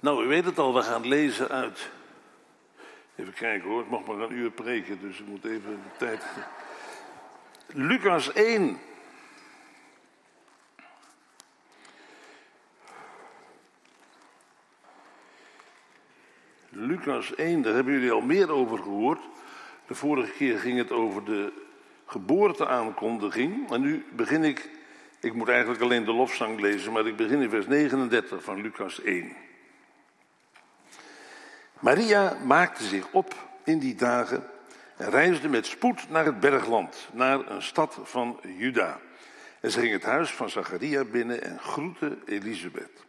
Nou, u weet het al, we gaan lezen uit. Even kijken hoor, ik mag maar een uur preken, dus ik moet even de tijd. Lucas 1. Lucas 1, daar hebben jullie al meer over gehoord. De vorige keer ging het over de geboorteaankondiging. En nu begin ik, ik moet eigenlijk alleen de lofzang lezen, maar ik begin in vers 39 van Lucas 1. Maria maakte zich op in die dagen en reisde met spoed naar het bergland, naar een stad van Juda. En ze ging het huis van Zacharia binnen en groette Elisabeth.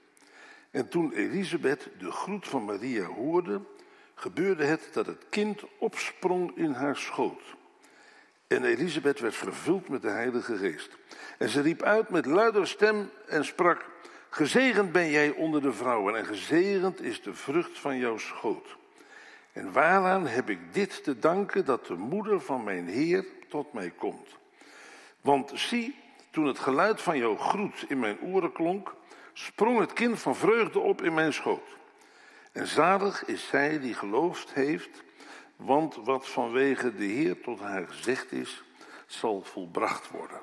En toen Elisabeth de groet van Maria hoorde, gebeurde het dat het kind opsprong in haar schoot. En Elisabeth werd vervuld met de Heilige Geest. En ze riep uit met luider stem en sprak: Gezegend ben jij onder de vrouwen, en gezegend is de vrucht van jouw schoot. En waaraan heb ik dit te danken dat de moeder van mijn Heer tot mij komt? Want zie, toen het geluid van jouw groet in mijn oren klonk, sprong het kind van vreugde op in mijn schoot. En zalig is zij die geloofd heeft, want wat vanwege de Heer tot haar gezegd is, zal volbracht worden.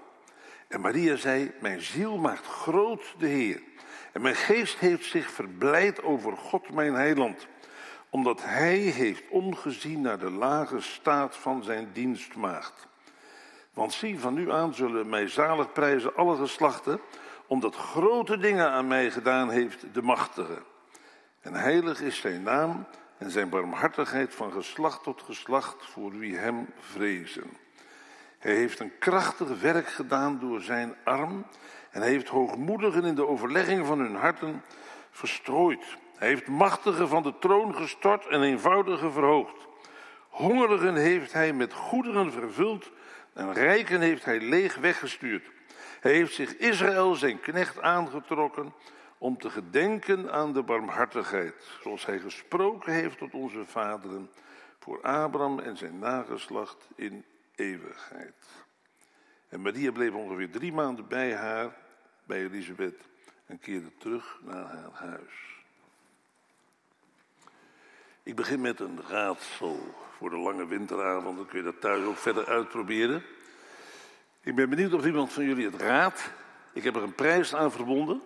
En Maria zei: Mijn ziel maakt groot de Heer. Mijn geest heeft zich verblijd over God, mijn heiland, omdat hij heeft omgezien naar de lage staat van zijn dienstmaagd. Want zie, van nu aan zullen mij zalig prijzen alle geslachten, omdat grote dingen aan mij gedaan heeft de Machtige. En heilig is zijn naam en zijn barmhartigheid van geslacht tot geslacht voor wie hem vrezen. Hij heeft een krachtig werk gedaan door zijn arm en hij heeft hoogmoedigen in de overlegging van hun harten verstrooid. Hij heeft machtigen van de troon gestort en eenvoudigen verhoogd. Hongerigen heeft hij met goederen vervuld en rijken heeft hij leeg weggestuurd. Hij heeft zich Israël, zijn knecht, aangetrokken om te gedenken aan de barmhartigheid, zoals hij gesproken heeft tot onze vaderen, voor Abraham en zijn nageslacht in eeuwigheid. En Maria bleef ongeveer drie maanden bij haar, bij Elisabeth, en keerde terug naar haar huis. Ik begin met een raadsel voor de lange winteravond. Dan kun je dat thuis ook verder uitproberen. Ik ben benieuwd of iemand van jullie het raadt. Ik heb er een prijs aan verbonden.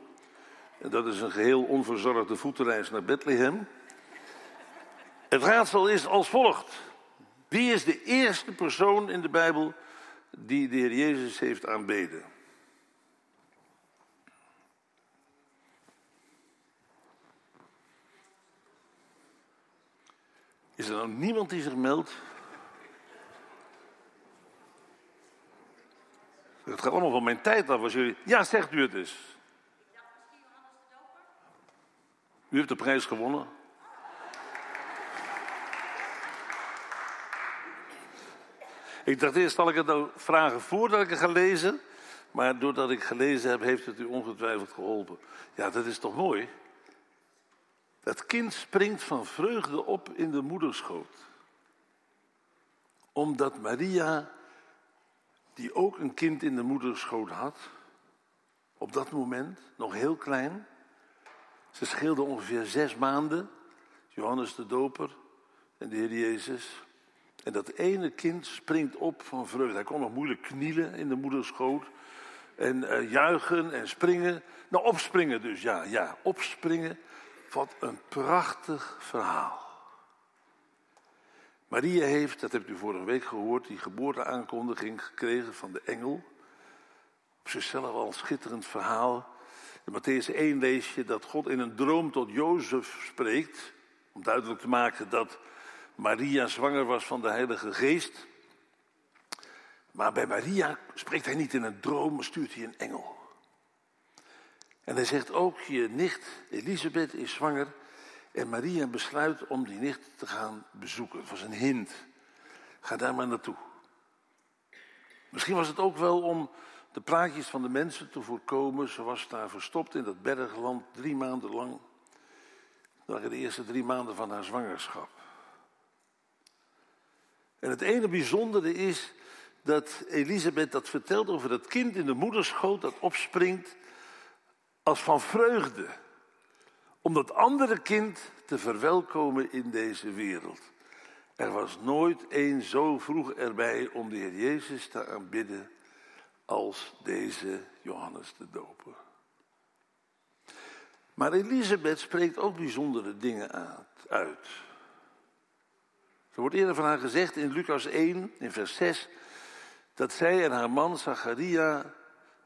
En dat is een geheel onverzorgde voetenreis naar Bethlehem. Het raadsel is als volgt. Wie is de eerste persoon in de Bijbel die de Heer Jezus heeft aanbeden? Is er nou niemand die zich meldt? Het gaat allemaal van mijn tijd af als jullie. Ja, zegt u het eens. U heeft de prijs gewonnen. Ik dacht eerst, zal ik het nou vragen voordat ik het ga lezen? Maar doordat ik gelezen heb, heeft het u ongetwijfeld geholpen. Ja, dat is toch mooi? Dat kind springt van vreugde op in de moederschoot. Omdat Maria, die ook een kind in de moederschoot had, op dat moment, nog heel klein, ze scheelde ongeveer zes maanden, Johannes de Doper en de Heer Jezus. En dat ene kind springt op van vreugde. Hij kon nog moeilijk knielen in de moederschoot. En uh, juichen en springen. Nou, opspringen dus, ja, ja, opspringen. Wat een prachtig verhaal. Maria heeft, dat hebt u vorige week gehoord, die geboorteaankondiging gekregen van de engel. Op zichzelf al een schitterend verhaal. In Matthäus 1 lees je dat God in een droom tot Jozef spreekt. Om duidelijk te maken dat Maria zwanger was van de Heilige Geest. Maar bij Maria spreekt hij niet in een droom, maar stuurt hij een engel. En hij zegt ook, je nicht Elisabeth is zwanger. En Maria besluit om die nicht te gaan bezoeken. Het was een hint. Ga daar maar naartoe. Misschien was het ook wel om de praatjes van de mensen te voorkomen. Ze was daar verstopt in dat bergland drie maanden lang. Dat de eerste drie maanden van haar zwangerschap. En het ene bijzondere is dat Elisabeth dat vertelt over dat kind in de moederschoot dat opspringt als van vreugde. om dat andere kind te verwelkomen in deze wereld. Er was nooit één zo vroeg erbij om de Heer Jezus te aanbidden als deze Johannes de Doper. Maar Elisabeth spreekt ook bijzondere dingen uit. Er wordt eerder van haar gezegd in Lucas 1, in vers 6, dat zij en haar man Zacharia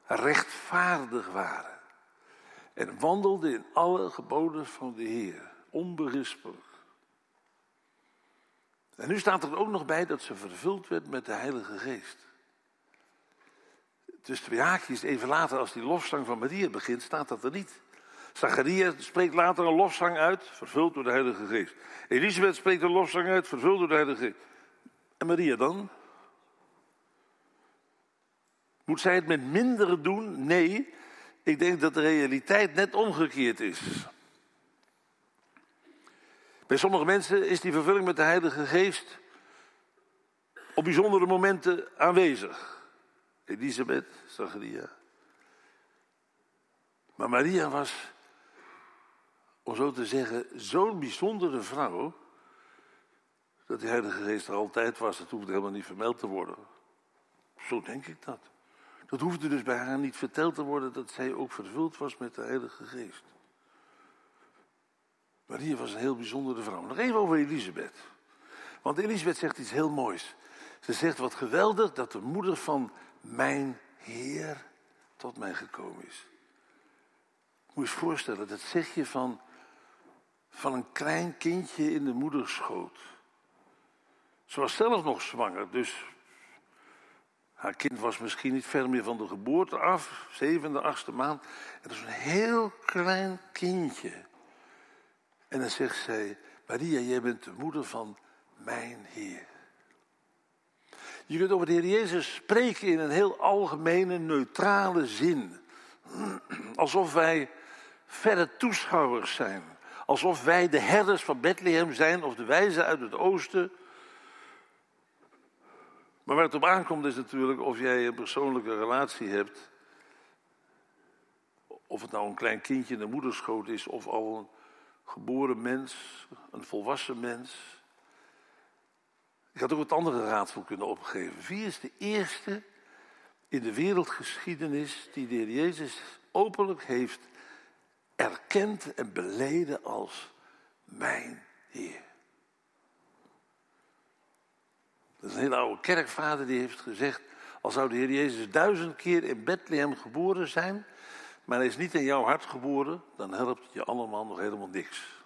rechtvaardig waren. En wandelden in alle geboden van de Heer, onberispelijk. En nu staat er ook nog bij dat ze vervuld werd met de Heilige Geest. Dus twee haakjes even later, als die lofzang van Maria begint, staat dat er niet. Zacharia spreekt later een lofzang uit, vervuld door de Heilige Geest. Elisabeth spreekt een lofzang uit, vervuld door de Heilige Geest. En Maria dan? Moet zij het met mindere doen? Nee, ik denk dat de realiteit net omgekeerd is. Bij sommige mensen is die vervulling met de Heilige Geest op bijzondere momenten aanwezig. Elisabeth, Zacharia. Maar Maria was, om zo te zeggen, zo'n bijzondere vrouw. Dat die Heilige Geest er altijd was. Dat hoefde helemaal niet vermeld te worden. Zo denk ik dat. Dat hoefde dus bij haar niet verteld te worden dat zij ook vervuld was met de Heilige Geest. Maria was een heel bijzondere vrouw. Nog even over Elisabeth. Want Elisabeth zegt iets heel moois. Ze zegt wat geweldig dat de moeder van mijn Heer tot mij gekomen is. Moet je je voorstellen, dat zeg je van, van een klein kindje in de moederschoot. Ze was zelf nog zwanger, dus haar kind was misschien niet ver meer van de geboorte af, zevende, achtste maand. En dat is een heel klein kindje. En dan zegt zij, Maria, jij bent de moeder van mijn Heer. Je kunt over de Heer Jezus spreken in een heel algemene, neutrale zin. Alsof wij verre toeschouwers zijn. Alsof wij de herders van Bethlehem zijn of de wijzen uit het oosten. Maar waar het op aankomt is natuurlijk of jij een persoonlijke relatie hebt. Of het nou een klein kindje in de moederschoot is of al een geboren mens, een volwassen mens. Ik had ook het andere raadsel kunnen opgeven. Wie is de eerste in de wereldgeschiedenis die de Heer Jezus openlijk heeft erkend en beleden als mijn Heer? Dat is een hele oude kerkvader die heeft gezegd, al zou de Heer Jezus duizend keer in Bethlehem geboren zijn, maar hij is niet in jouw hart geboren, dan helpt je allemaal nog helemaal niks.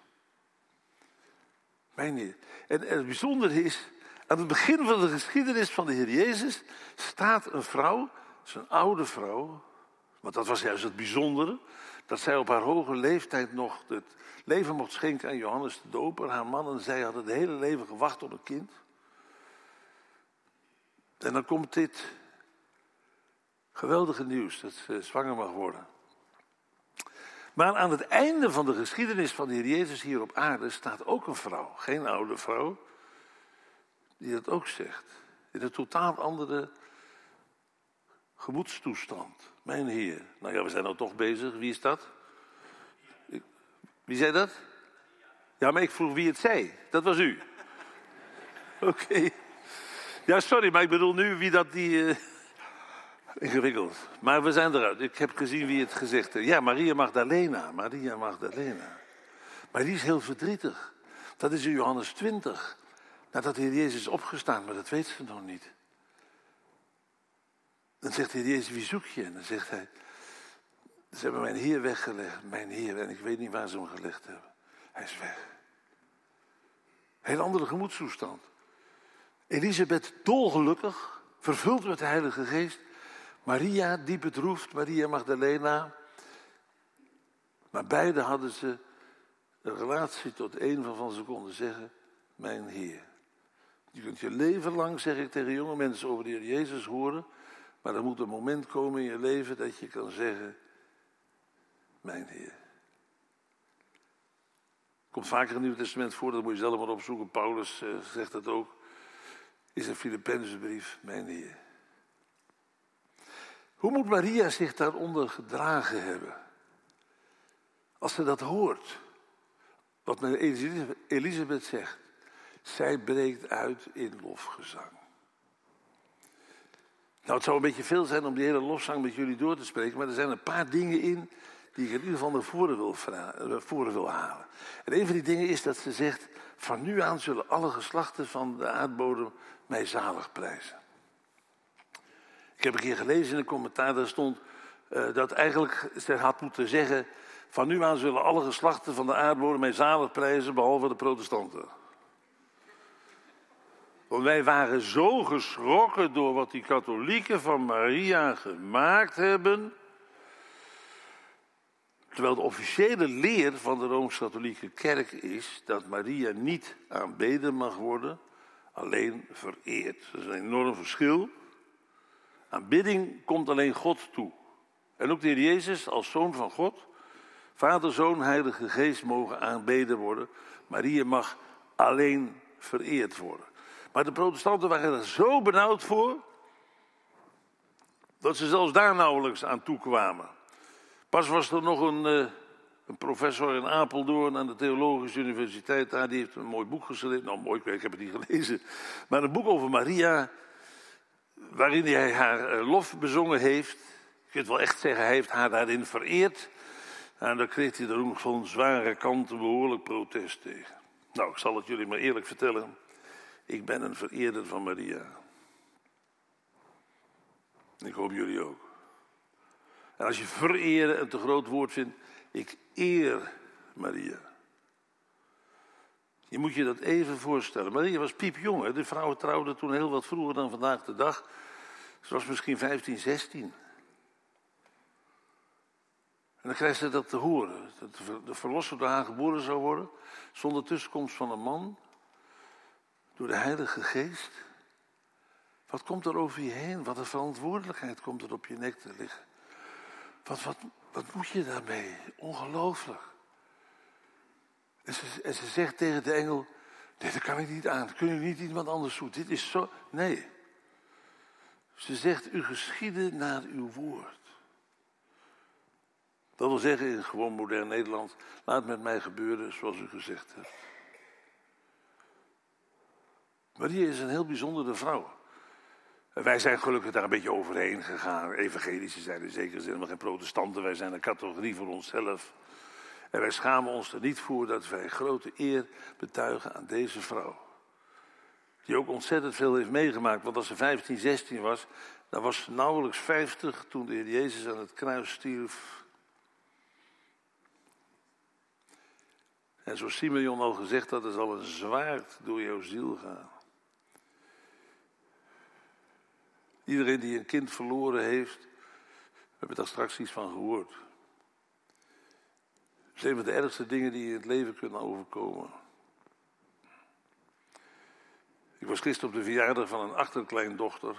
Mijn. En het bijzondere is, aan het begin van de geschiedenis van de Heer Jezus staat een vrouw, een oude vrouw, want dat was juist het bijzondere, dat zij op haar hoge leeftijd nog het leven mocht schenken aan Johannes de Doper. Haar man en zij hadden het hele leven gewacht op een kind. En dan komt dit geweldige nieuws dat ze zwanger mag worden. Maar aan het einde van de geschiedenis van de Heer Jezus hier op aarde staat ook een vrouw, geen oude vrouw, die dat ook zegt. In een totaal andere gemoedstoestand. Mijn Heer. Nou ja, we zijn nou toch bezig. Wie is dat? wie zei dat? Ja, maar ik vroeg wie het zei. Dat was u. Oké. Ja, sorry, maar ik bedoel nu wie dat die. Uh, ingewikkeld. Maar we zijn eruit. Ik heb gezien wie het gezegd heeft. Ja, Maria Magdalena. Maria Magdalena. Maar die is heel verdrietig. Dat is in Johannes 20. Nadat de Heer Jezus is opgestaan, maar dat weet ze nog niet. Dan zegt de Heer Jezus, wie zoek je? En dan zegt hij, ze hebben mijn Heer weggelegd, mijn Heer. En ik weet niet waar ze hem gelegd hebben. Hij is weg. Heel andere gemoedstoestand. Elisabeth dolgelukkig, vervuld met de Heilige Geest. Maria diep bedroefd, Maria Magdalena. Maar beide hadden ze een relatie tot een waarvan ze konden zeggen, mijn Heer. Je kunt je leven lang, zeg ik tegen jonge mensen, over de Heer Jezus horen. Maar er moet een moment komen in je leven dat je kan zeggen, mijn Heer. Komt vaker in het Nieuwe Testament voor, dat moet je zelf maar opzoeken. Paulus uh, zegt dat ook. Is een Filippenzenbrief, mijn Heer. Hoe moet Maria zich daaronder gedragen hebben? Als ze dat hoort. wat met Elisabeth zegt. Zij breekt uit in lofgezang. Nou, het zou een beetje veel zijn om die hele lofzang met jullie door te spreken, maar er zijn een paar dingen in die ik in ieder geval naar voren wil, voren wil halen. En een van die dingen is dat ze zegt, van nu aan zullen alle geslachten van de aardbodem mij zalig prijzen. Ik heb een keer gelezen in een commentaar, daar stond uh, dat eigenlijk ze had moeten zeggen, van nu aan zullen alle geslachten van de aardbodem mij zalig prijzen, behalve de protestanten. Want wij waren zo geschrokken door wat die katholieken van Maria gemaakt hebben. Terwijl de officiële leer van de Rooms-Katholieke Kerk is dat Maria niet aanbeden mag worden, alleen vereerd. Dat is een enorm verschil. Aanbidding komt alleen God toe. En ook de Heer Jezus als zoon van God, Vader, Zoon, Heilige Geest mogen aanbeden worden. Maria mag alleen vereerd worden. Maar de protestanten waren er zo benauwd voor, dat ze zelfs daar nauwelijks aan toe kwamen. Pas was er nog een, uh, een, professor in Apeldoorn aan de Theologische Universiteit. Daar, die heeft een mooi boek geschreven. Nou, mooi, ik heb het niet gelezen. Maar een boek over Maria, waarin hij haar uh, lof bezongen heeft. Je kunt wel echt zeggen, hij heeft haar daarin vereerd. En daar kreeg hij er ook van zware kanten behoorlijk protest tegen. Nou, ik zal het jullie maar eerlijk vertellen. Ik ben een vereerder van Maria. Ik hoop jullie ook. En als je vereren een te groot woord vindt, ik eer Maria. Je moet je dat even voorstellen. Maria was piepjong. Hè? De vrouwen trouwden toen heel wat vroeger dan vandaag de dag. Ze was misschien 15, 16. En dan krijgt ze dat te horen. Dat de verlosser door geboren zou worden. Zonder tussenkomst van een man door de Heilige Geest. Wat komt er over je heen? Wat een verantwoordelijkheid komt er op je nek te liggen? Wat, wat, wat moet je daarmee? Ongelooflijk. En ze, zegt tegen de engel: Dit kan ik niet aan. Kun je niet iemand anders doen? Dit is zo. Nee. Ze zegt: U geschieden naar uw woord. Dat wil zeggen in gewoon modern Nederland: Laat met mij gebeuren zoals u gezegd hebt. Maria is een heel bijzondere vrouw. Wij zijn gelukkig daar een beetje overheen gegaan. Evangelische zijn in zekere zin, maar geen protestanten. Wij zijn een categorie voor onszelf. En wij schamen ons er niet voor dat wij grote eer betuigen aan deze vrouw. Die ook ontzettend veel heeft meegemaakt. Want als ze 15, 16 was, dan was ze nauwelijks 50 toen de Heer Jezus aan het kruis stierf. En zoals Simeon al gezegd had, er zal een zwaard door jouw ziel gaan. Iedereen die een kind verloren heeft, we hebben daar straks iets van gehoord. Het is een van de ergste dingen die je in het leven kunnen overkomen. Ik was gisteren op de verjaardag van een achterkleindochter.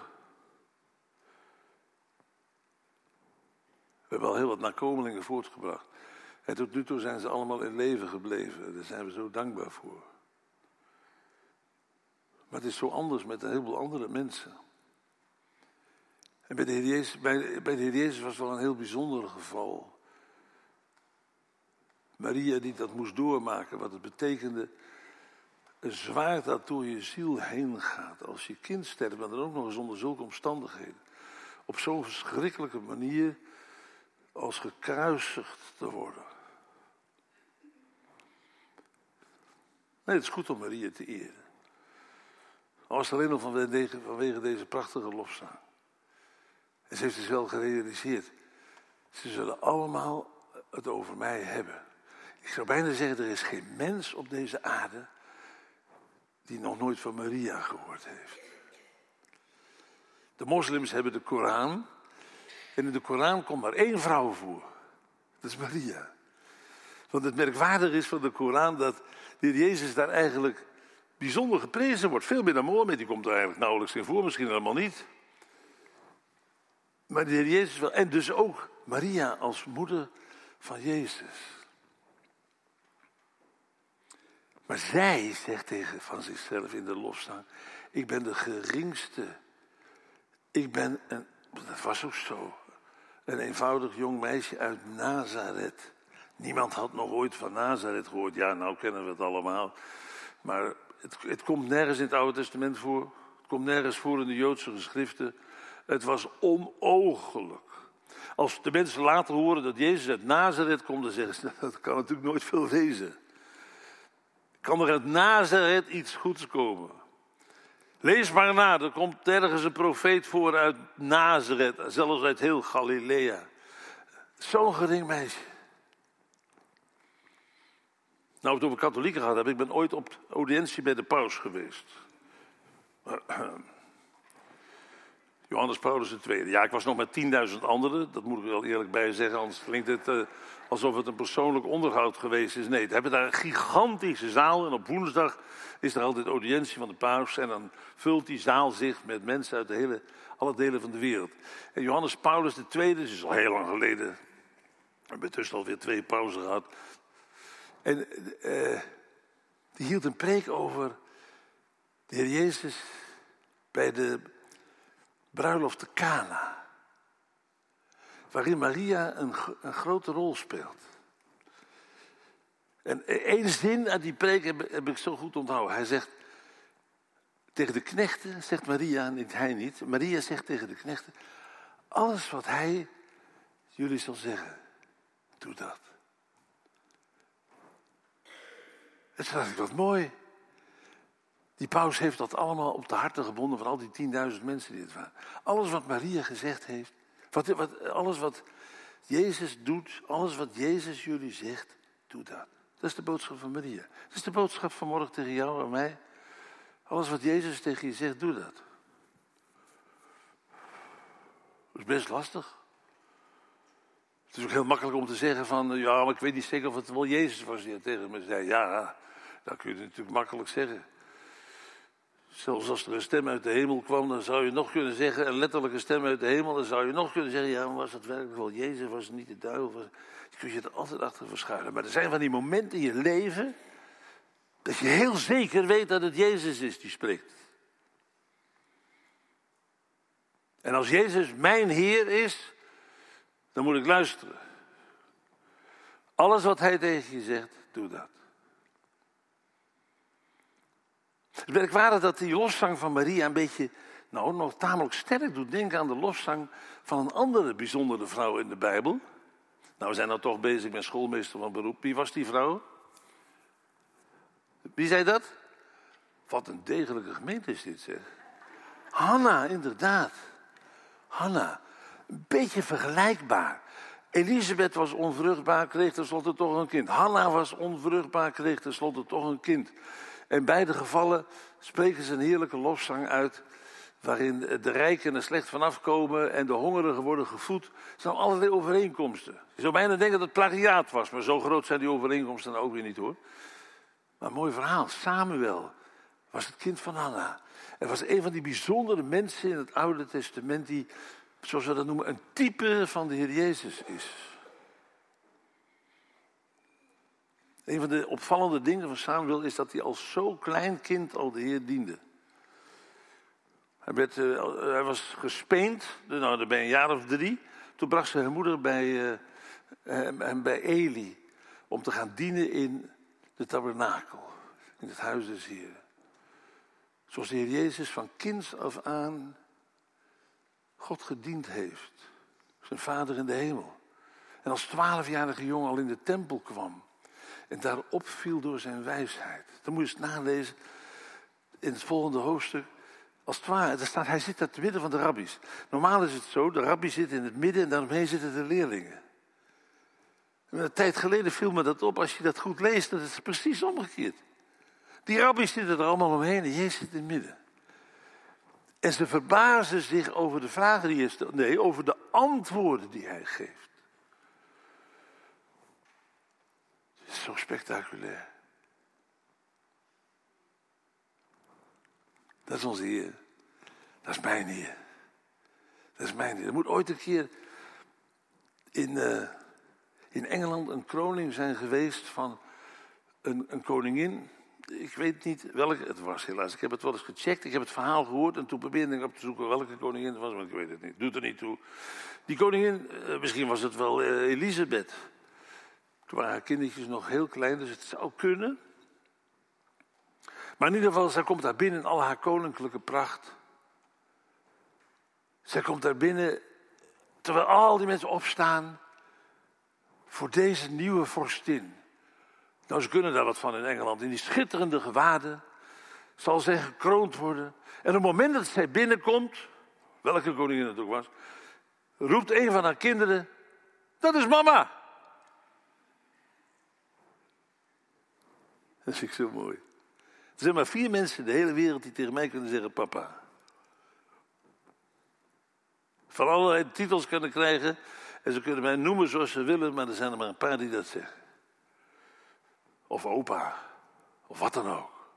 We hebben al heel wat nakomelingen voortgebracht. En tot nu toe zijn ze allemaal in leven gebleven. Daar zijn we zo dankbaar voor. Maar het is zo anders met een heleboel andere mensen. En bij de, Heer Jezus, bij, bij was wel een heel bijzonder geval. Maria die dat moest doormaken, wat het betekende. Een zwaard dat door je ziel heen gaat. Als je kind sterft, maar dan ook nog eens onder zulke omstandigheden. Op zo'n verschrikkelijke manier als gekruisigd te worden. Nee, het is goed om Maria te eren. Al was het alleen nog vanwege deze prachtige lofzang. En ze heeft dus wel gerealiseerd. Ze zullen allemaal het over mij hebben. Ik zou bijna zeggen, er is geen mens op deze aarde die nog nooit van Maria gehoord heeft. De moslims hebben de Koran. En in de Koran komt maar één vrouw voor. Dat is Maria. Want het merkwaardige is van de Koran dat de Jezus daar eigenlijk bijzonder geprezen wordt. Veel meer dan Mohammed, die komt er eigenlijk nauwelijks in voor, misschien helemaal niet. Maar de Heer Jezus wel. En dus ook Maria als moeder van Jezus. Maar zij zegt tegen van zichzelf in de lofzang: Ik ben de geringste. Ik ben een, dat was ook zo, een eenvoudig jong meisje uit Nazareth. Niemand had nog ooit van Nazareth gehoord. Ja, nou kennen we het allemaal. Maar het, het komt nergens in het Oude Testament voor. Het komt nergens voor in de Joodse geschriften. Het was onogelijk. Als de mensen later horen dat Jezus uit Nazareth komt, dan zeggen ze, dat kan natuurlijk nooit veel wezen. Kan er uit Nazareth iets goeds komen? Lees maar na, er komt ergens een profeet voor uit Nazareth, zelfs uit heel Galilea. Zo'n gering meisje. Nou, het over katholieken gaat hebben. Ik ben ooit op audiëntie bij de paus geweest. Johannes Paulus II. Ja, ik was nog met 10.000 anderen, dat moet ik wel eerlijk bij zeggen, anders klinkt het uh, alsof het een persoonlijk onderhoud geweest is. Nee, we hebben daar een gigantische zaal en op woensdag is er altijd audiëntie van de paus en dan vult die zaal zich met mensen uit de hele, alle delen van de wereld. En Johannes Paulus II, dat is al heel lang geleden, we hebben tussen alweer twee pauzen gehad, en uh, die hield een preek over de Heer Jezus bij de bruiloft te Cana. Waarin Maria een, een grote rol speelt. En één zin uit die preek heb, heb, ik zo goed onthouden. Hij zegt tegen de knechten, zegt Maria, niet hij niet. Maria zegt tegen de knechten, alles wat hij jullie zal zeggen, doe dat. Het is eigenlijk wat mooi. Die paus heeft dat allemaal op de harten gebonden van al die tienduizend mensen die het waren. Alles wat Maria gezegd heeft, wat, wat, alles wat Jezus doet, alles wat Jezus jullie zegt, doe dat. Dat is de boodschap van Maria. Dat is de boodschap van morgen tegen jou en mij. Alles wat Jezus tegen je zegt, doe dat. Dat is best lastig. Het is ook heel makkelijk om te zeggen van, ja, maar ik weet niet zeker of het wel Jezus was die tegen me zei. Ja, dat kun je natuurlijk makkelijk zeggen. Zelfs als er een stem uit de hemel kwam, dan zou je nog kunnen zeggen, een letterlijke stem uit de hemel, dan zou je nog kunnen zeggen, ja, maar was dat werkelijk wel Jezus, was het niet de duivel? Was... Je kunt je er altijd achter verschuilen. Maar er zijn van die momenten in je leven, dat je heel zeker weet dat het Jezus is die spreekt. En als Jezus mijn Heer is, dan moet ik luisteren. Alles wat Hij tegen je zegt, doe dat. Het merkwaardig dat die lofzang van Maria een beetje, nou nog tamelijk sterk doet denken aan de lofzang van een andere bijzondere vrouw in de Bijbel. Nou, we zijn nou toch bezig met schoolmeester van beroep. Wie was die vrouw? Wie zei dat? Wat een degelijke gemeente is dit, zeg. Hanna, inderdaad. Hanna. Een beetje vergelijkbaar. Elisabeth was onvruchtbaar, kreeg tenslotte toch een kind. Hanna was onvruchtbaar, kreeg tenslotte toch een kind. In beide gevallen spreken ze een heerlijke lofzang uit. Waarin de rijken er slecht vanaf komen en de hongerigen worden gevoed. Er zijn allerlei overeenkomsten. Je zou bijna denken dat het plagiaat was, maar zo groot zijn die overeenkomsten dan ook weer niet hoor. Maar mooi verhaal. Samuel was het kind van Anna. Er was een van die bijzondere mensen in het Oude Testament die, zoals we dat noemen, een type van de Heer Jezus is. Een van de opvallende dingen van Samuel is dat hij als zo klein kind al de Heer diende. Hij, werd, uh, hij was gespeend, nou, je een jaar of drie. Toen bracht zijn moeder bij, uh, bij Eli om te gaan dienen in de tabernakel, in het huis des Heeren. Zoals de Heer Jezus van kinds af aan God gediend heeft. Zijn vader in de hemel. En als twaalfjarige jongen al in de tempel kwam. En daarop viel door zijn wijsheid. Dan moet je eens nalezen in het volgende hoofdstuk. Als het ware, er staat, hij zit uit het midden van de rabbies. Normaal is het zo, de rabbi zit in het midden en daaromheen zitten de leerlingen. En een tijd geleden viel me dat op, als je dat goed leest, dat is precies omgekeerd. Die rabbies zitten er allemaal omheen en Jezus zit in het midden. En ze verbazen zich over de vragen die hij stelt. Nee, over de antwoorden die hij geeft. Zo spectaculair. Dat is onze Heer. Dat is mijn Heer. Dat is mijn Heer. Er moet ooit een keer in, uh, in Engeland een kroning zijn geweest van een, een koningin. Ik weet niet welke het was, helaas. Ik heb het wel eens gecheckt. Ik heb het verhaal gehoord en toen probeerde ik op te zoeken welke koningin het was, maar ik weet het niet. Doet er niet toe. Die koningin, uh, misschien was het wel uh, Elisabeth. Toen waren haar kindertjes nog heel klein, dus het zou kunnen. Maar in ieder geval, zij komt daar binnen in al haar koninklijke pracht. Zij komt daar binnen terwijl al die mensen opstaan voor deze nieuwe vorstin. Nou, ze kunnen daar wat van in Engeland. In die schitterende gewaden zal zij gekroond worden. En op het moment dat zij binnenkomt, welke koningin het ook was, roept een van haar kinderen: Dat is mama. Dat ik zo mooi. Er zijn maar vier mensen in de hele wereld die tegen mij kunnen zeggen: Papa. Van allerlei titels kunnen krijgen. En ze kunnen mij noemen zoals ze willen, maar er zijn er maar een paar die dat zeggen. Of opa. Of wat dan ook.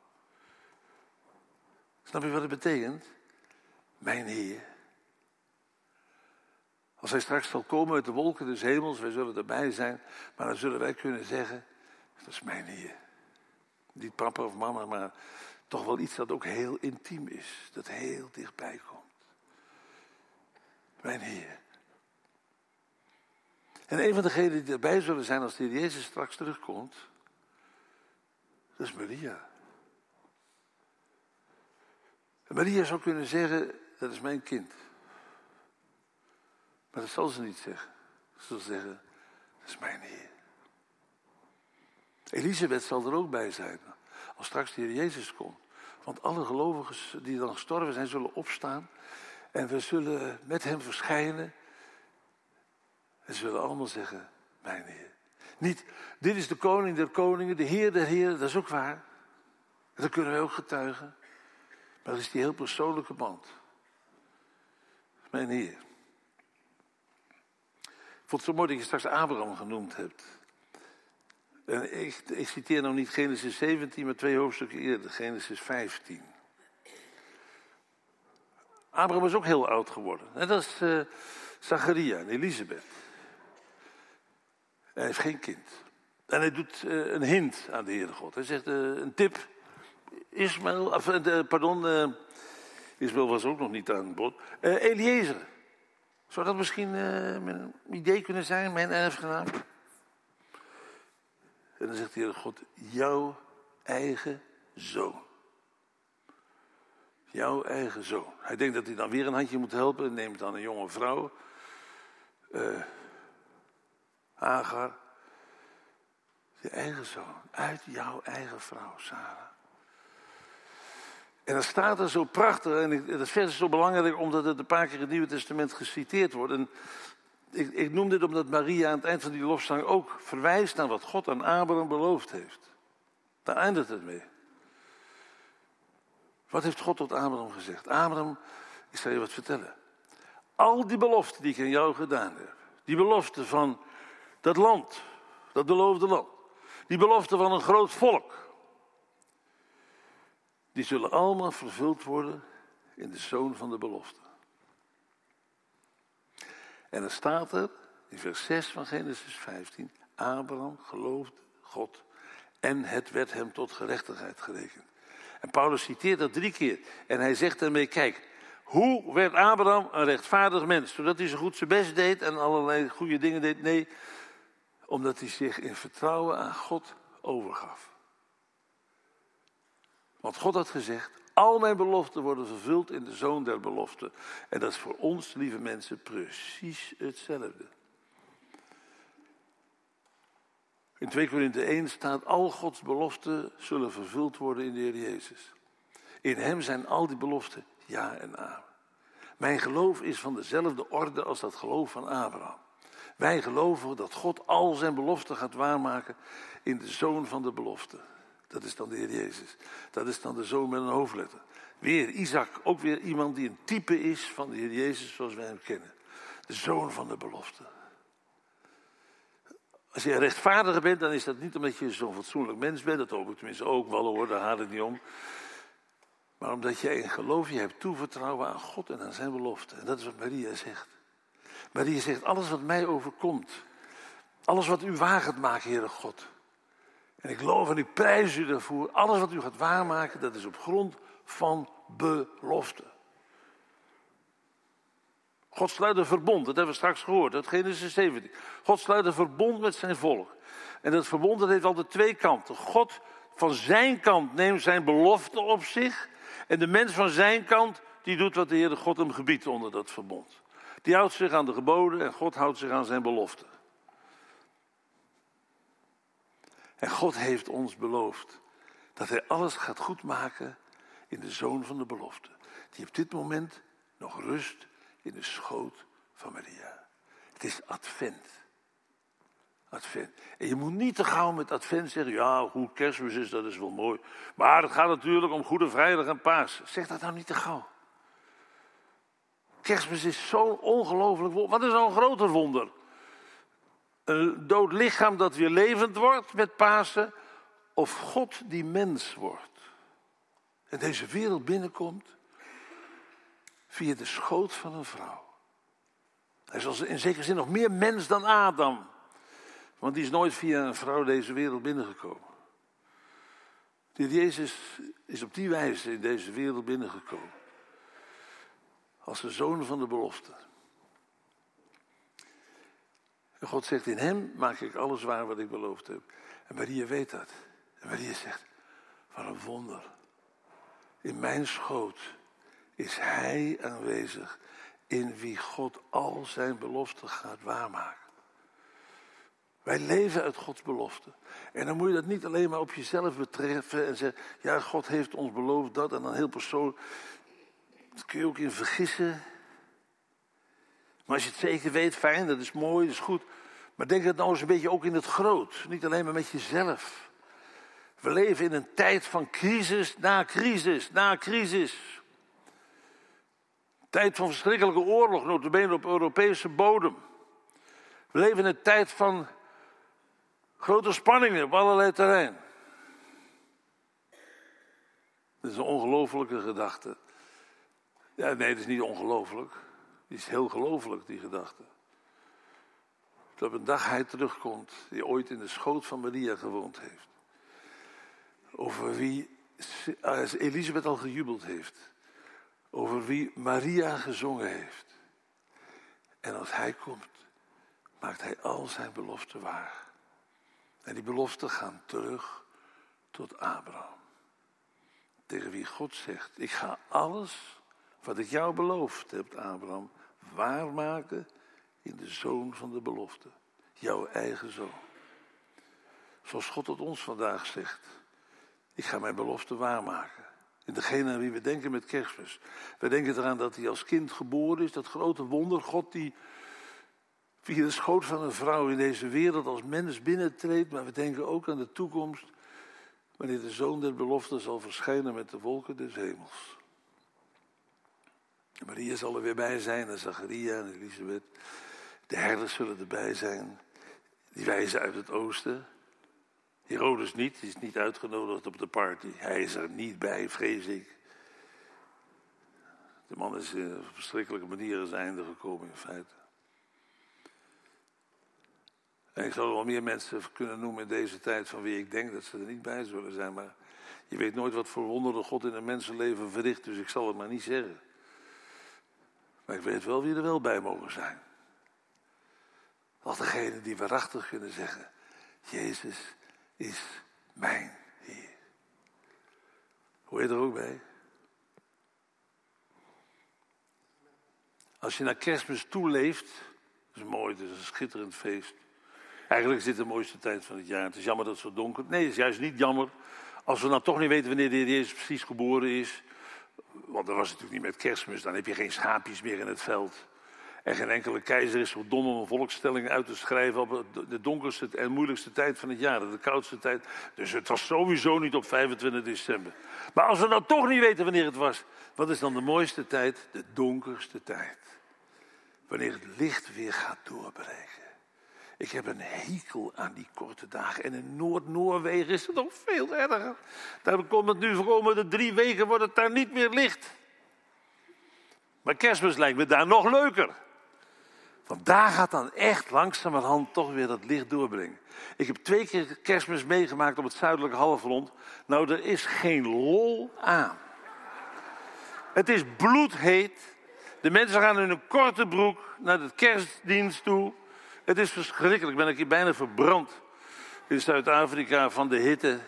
Snap je wat het betekent? Mijn Heer. Als hij straks zal komen uit de wolken des hemels, wij zullen erbij zijn, maar dan zullen wij kunnen zeggen, dat is mijn Heer. Niet papa of mama, maar toch wel iets dat ook heel intiem is, dat heel dichtbij komt. Mijn Heer. En een van degenen die erbij zullen zijn als de Jezus straks terugkomt, dat is Maria. En Maria zou kunnen zeggen, dat is mijn kind. Maar dat zal ze niet zeggen. Ze zal zeggen, dat is mijn Heer. Elisabeth zal er ook bij zijn, als straks de Heer Jezus komt. Want alle gelovigen die dan gestorven zijn, zullen opstaan. En we zullen met hem verschijnen. En zullen allemaal zeggen, mijn Heer. Niet, dit is de koning der koningen, de Heer der heren, dat is ook waar. Dat kunnen wij ook getuigen. Maar dat is die heel persoonlijke band. Mijn Heer. Ik vond het zo mooi dat je straks Abraham genoemd hebt. Ik, citeer nou niet Genesis 17, maar twee hoofdstukken eerder, Genesis 15. Abraham is ook heel oud geworden. En dat is uh, Zacharia en Elisabeth. Hij heeft geen kind. En hij doet uh, een hint aan de Heere God. Hij zegt uh, een tip. Ismaël, pardon, Ismaël was ook nog niet aan bod. Eliezer. Zou dat misschien mijn idee kunnen zijn, mijn erfgenaam? En dan zegt de Heere God, jouw eigen zoon. Jouw eigen zoon. Hij denkt dat hij dan weer een handje moet helpen. En neemt dan een jonge vrouw. Uh. Je eigen zoon. Uit jouw eigen vrouw, Sarah. En dan staat er zo prachtig. En dat vers is zo belangrijk omdat het een paar keer in het Nieuwe Testament geciteerd wordt. En ik, ik noem dit omdat Maria aan het eind van die lofzang ook verwijst naar wat God aan Abraham beloofd heeft. Daar eindigt het mee. Wat heeft God tot Abraham gezegd? Abraham, ik zal je wat vertellen. Al die beloften die ik aan jou gedaan heb. Die belofte van dat land, dat beloofde land. Die belofte van een groot volk. Die zullen allemaal vervuld worden in de zoon van de belofte. En dan staat er in vers 6 van Genesis 15: Abraham geloofde God en het werd hem tot gerechtigheid gerekend. En Paulus citeert dat drie keer. En hij zegt daarmee: Kijk, hoe werd Abraham een rechtvaardig mens? Zodat hij zo goed zijn best deed en allerlei goede dingen deed? Nee, omdat hij zich in vertrouwen aan God overgaf. Want God had gezegd: al mijn beloften worden vervuld in de zoon der belofte. En dat is voor ons, lieve mensen, precies hetzelfde. In 2 Korinthe 1 staat: Al Gods beloften zullen vervuld worden in de Heer Jezus. In Hem zijn al die beloften ja en amen. Mijn geloof is van dezelfde orde als dat geloof van Abraham. Wij geloven dat God al zijn beloften gaat waarmaken in de zoon van de belofte. Dat is dan de Heer Jezus. Dat is dan de zoon met een hoofdletter. Weer Isaac, ook weer iemand die een type is van de Heer Jezus zoals wij hem kennen. De zoon van de belofte. Als je rechtvaardiger bent, dan is dat niet omdat je zo'n fatsoenlijk mens bent. Dat hoop ik tenminste ook wel hoor, daar gaat het niet om. Maar omdat jij in geloof je hebt toevertrouwen aan God en aan zijn belofte. En dat is wat Maria zegt. Maria zegt, alles wat mij overkomt. Alles wat u gaat maken, Heere God. En ik geloof en ik prijs u daarvoor. Alles wat u gaat waarmaken, dat is op grond van belofte. God sluit een verbond, dat hebben we straks gehoord, dat Genesis 17. God sluit een verbond met zijn volk. En dat verbond dat heeft altijd twee kanten. God van zijn kant neemt zijn belofte op zich. En de mens van zijn kant, die doet wat de Heere God hem gebiedt onder dat verbond. Die houdt zich aan de geboden en God houdt zich aan zijn belofte. En God heeft ons beloofd dat hij alles gaat goedmaken in de zoon van de belofte. Die op dit moment nog rust in de schoot van Maria. Het is advent. Advent. En je moet niet te gauw met advent zeggen, ja, hoe kerstmis is, dat is wel mooi. Maar het gaat natuurlijk om Goede Vrijdag en Paas. Zeg dat nou niet te gauw. Kerstmis is zo'n ongelooflijk. Wat is nou een groter wonder? Een dood lichaam dat weer levend wordt met Pasen. Of God die mens wordt. En deze wereld binnenkomt via de schoot van een vrouw. Hij is in zekere zin nog meer mens dan Adam. Want die is nooit via een vrouw deze wereld binnengekomen. De Jezus is op die wijze in deze wereld binnengekomen. Als de zoon van de belofte. En God zegt, in hem maak ik alles waar wat ik beloofd heb. En Maria weet dat. En Maria zegt, wat een wonder. In mijn schoot is hij aanwezig in wie God al zijn beloften gaat waarmaken. Wij leven uit Gods belofte. En dan moet je dat niet alleen maar op jezelf betreffen en zeggen, ja, God heeft ons beloofd dat en dan heel persoonlijk. Dat kun je ook in vergissen. Maar als je het zeker weet, fijn, dat is mooi, dat is goed. Maar denk het nou eens een beetje ook in het groot. Niet alleen maar met jezelf. We leven in een tijd van crisis na crisis na crisis. Tijd van verschrikkelijke oorlog, notabene op Europese bodem. We leven in een tijd van grote spanningen op allerlei terreinen. Dat is een ongelofelijke gedachte. Ja, nee, dat is niet ongelooflijk. Die is heel gelooflijk, die gedachte. Dat op een dag hij terugkomt, die ooit in de schoot van Maria gewoond heeft. Over wie Elisabeth al gejubeld heeft. Over wie Maria gezongen heeft. En als hij komt, maakt hij al zijn beloften waar. En die beloften gaan terug tot Abraham. Tegen wie God zegt: Ik ga alles wat ik jou beloofd heb, Abraham, waarmaken in de zoon van de belofte. Jouw eigen zoon. Zoals God tot ons vandaag zegt: Ik ga mijn belofte waarmaken. In degene aan wie we denken met kerstmis. We denken eraan dat hij als kind geboren is, dat grote wonder. God die via de schoot van een vrouw in deze wereld als mens binnentreedt. Maar we denken ook aan de toekomst. Wanneer de zoon der belofte zal verschijnen met de wolken des hemels. Maria zal er weer bij zijn, en Zacharia en Elisabeth. De herders zullen erbij zijn. Die wijzen uit het oosten. Herodes niet, die is niet uitgenodigd op de party. Hij is er niet bij, vrees ik. De man is eh, op verschrikkelijke manier zijn einde gekomen in feite. En ik zou er wel meer mensen kunnen noemen in deze tijd van wie ik denk dat ze er niet bij zullen zijn. Maar je weet nooit wat voor wonderen God in een mensenleven verricht, dus ik zal het maar niet zeggen. Maar ik weet wel wie er wel bij mogen zijn. Al degenen die waarachtig kunnen zeggen, Jezus is mijn Heer. Hoor je er ook bij? Als je naar kerstmis toeleeft, dat is mooi, het is een schitterend feest. Eigenlijk is dit de mooiste tijd van het jaar. Het is jammer dat het zo donker is. Nee, het is juist niet jammer. Als we nou toch niet weten wanneer de Heer Jezus precies geboren is. Want dat was natuurlijk niet met kerstmis. Dan heb je geen schaapjes meer in het veld. En geen enkele keizer is zo dom om een volkstelling uit te schrijven op de donkerste en moeilijkste tijd van het jaar, de koudste tijd. Dus het was sowieso niet op 25 december. Maar als we nou toch niet weten wanneer het was, wat is dan de mooiste tijd? De donkerste tijd. Wanneer het licht weer gaat doorbreken. Ik heb een hekel aan die korte dagen. En in Noord-Noorwegen is het nog veel erger. Daar komt het nu voor de drie weken wordt het daar niet meer licht. Maar kerstmis lijkt me daar nog leuker. Want daar gaat dan echt langzamerhand toch weer dat licht doorbrengen. Ik heb twee keer kerstmis meegemaakt op het zuidelijke halfrond. Nou, er is geen lol aan. Het is bloedheet. De mensen gaan in een korte broek naar de kerstdienst toe. Het is verschrikkelijk. Ben ik hier bijna verbrand. in Zuid-Afrika van de hitte.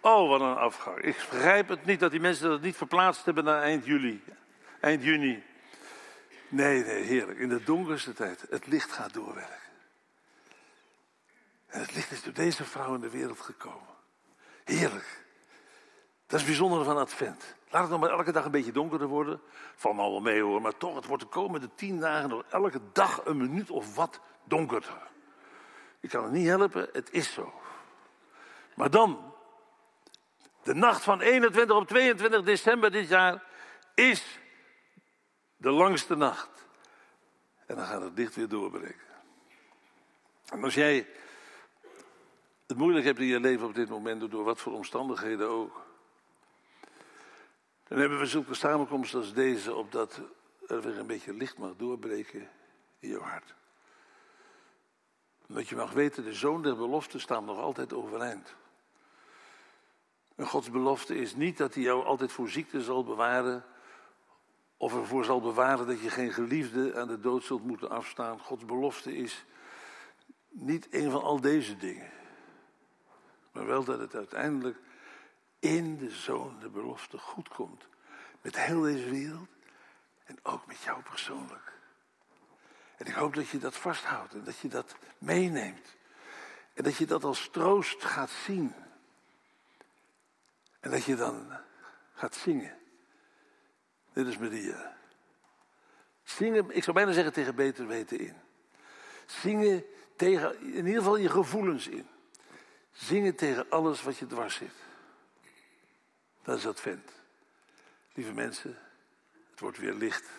Oh, wat een afgang. Ik begrijp het niet dat die mensen dat niet verplaatst hebben naar eind juli. Eind juni. Nee, nee, heerlijk. In de donkerste tijd. Het licht gaat doorwerken. En het licht is door deze vrouw in de wereld gekomen. Heerlijk. Dat is het bijzondere van Advent. Laat het nog maar elke dag een beetje donkerder worden. Van al wel mee hoor, maar toch, het wordt de komende tien dagen nog elke dag een minuut of wat donkerder. Ik kan het niet helpen, het is zo. Maar dan, de nacht van 21 op 22 december dit jaar, is de langste nacht. En dan gaat het licht weer doorbreken. En als jij het moeilijk hebt in je leven op dit moment, door wat voor omstandigheden ook. Dan hebben we zulke samenkomsten als deze, opdat er weer een beetje licht mag doorbreken in je hart. Omdat je mag weten, de zoon der belofte staat nog altijd overeind. En Gods belofte is niet dat hij jou altijd voor ziekte zal bewaren. Of ervoor zal bewaren dat je geen geliefde aan de dood zult moeten afstaan. Gods belofte is niet een van al deze dingen. Maar wel dat het uiteindelijk in de zoon de belofte goed komt. Met heel deze wereld en ook met jou persoonlijk. En ik hoop dat je dat vasthoudt en dat je dat meeneemt. En dat je dat als troost gaat zien. En dat je dan gaat zingen. Dit is Maria. Zingen, ik zou bijna zeggen tegen beter weten in. Zingen tegen in ieder geval je gevoelens in. Zingen tegen alles wat je dwars zit. Dat is Advent. Lieve mensen, het wordt weer licht.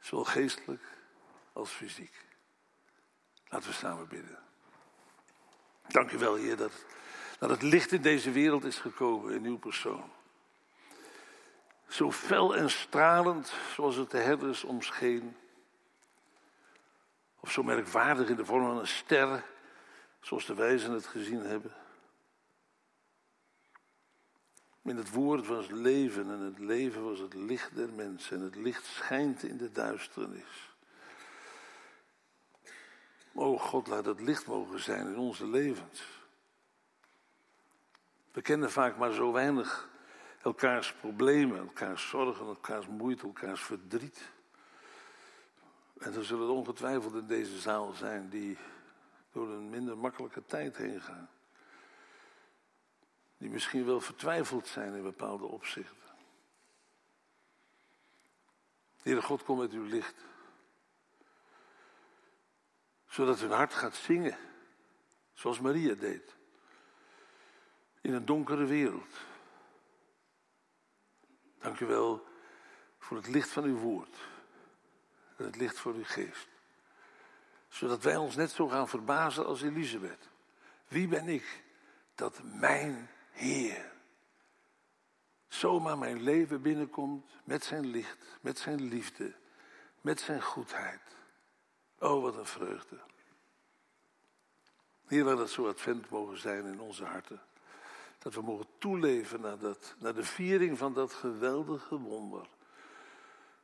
Zowel geestelijk als fysiek. Laten we samen bidden. Dank u wel, Heer, dat, dat het licht in deze wereld is gekomen in uw persoon. Zo fel en stralend zoals het de herders omscheen. Of zo merkwaardig in de vorm van een ster, zoals de wijzen het gezien hebben. In het woord was leven en het leven was het licht der mensen en het licht schijnt in de duisternis. O God, laat het licht mogen zijn in onze levens. We kennen vaak maar zo weinig elkaars problemen, elkaars zorgen, elkaars moeite, elkaars verdriet. En er zullen ongetwijfeld in deze zaal zijn die door een minder makkelijke tijd heen gaan die misschien wel vertwijfeld zijn in bepaalde opzichten. Heere God, kom met uw licht. Zodat hun hart gaat zingen, zoals Maria deed. In een donkere wereld. Dank u wel voor het licht van uw woord. En het licht van uw geest. Zodat wij ons net zo gaan verbazen als Elisabeth. Wie ben ik dat mijn Heer, zomaar mijn leven binnenkomt met zijn licht, met zijn liefde, met zijn goedheid. Oh, wat een vreugde. Heer, laat het zo advent mogen zijn in onze harten. Dat we mogen toeleven naar, dat, naar de viering van dat geweldige wonder.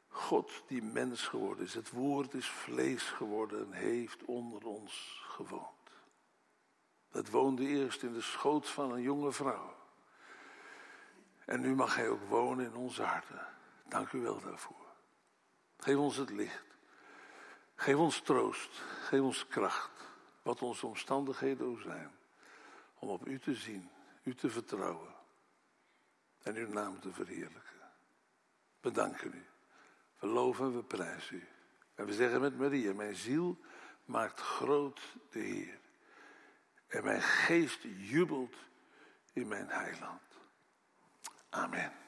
God die mens geworden is, het woord is vlees geworden en heeft onder ons gewoond. Dat woonde eerst in de schoot van een jonge vrouw. En nu mag hij ook wonen in onze harten. Dank u wel daarvoor. Geef ons het licht. Geef ons troost. Geef ons kracht. Wat onze omstandigheden ook zijn. Om op u te zien. U te vertrouwen. En uw naam te verheerlijken. We danken u. We loven en we prijzen u. En we zeggen met Maria, mijn ziel maakt groot de Heer. En mijn geest jubelt in mijn heiland. Amen.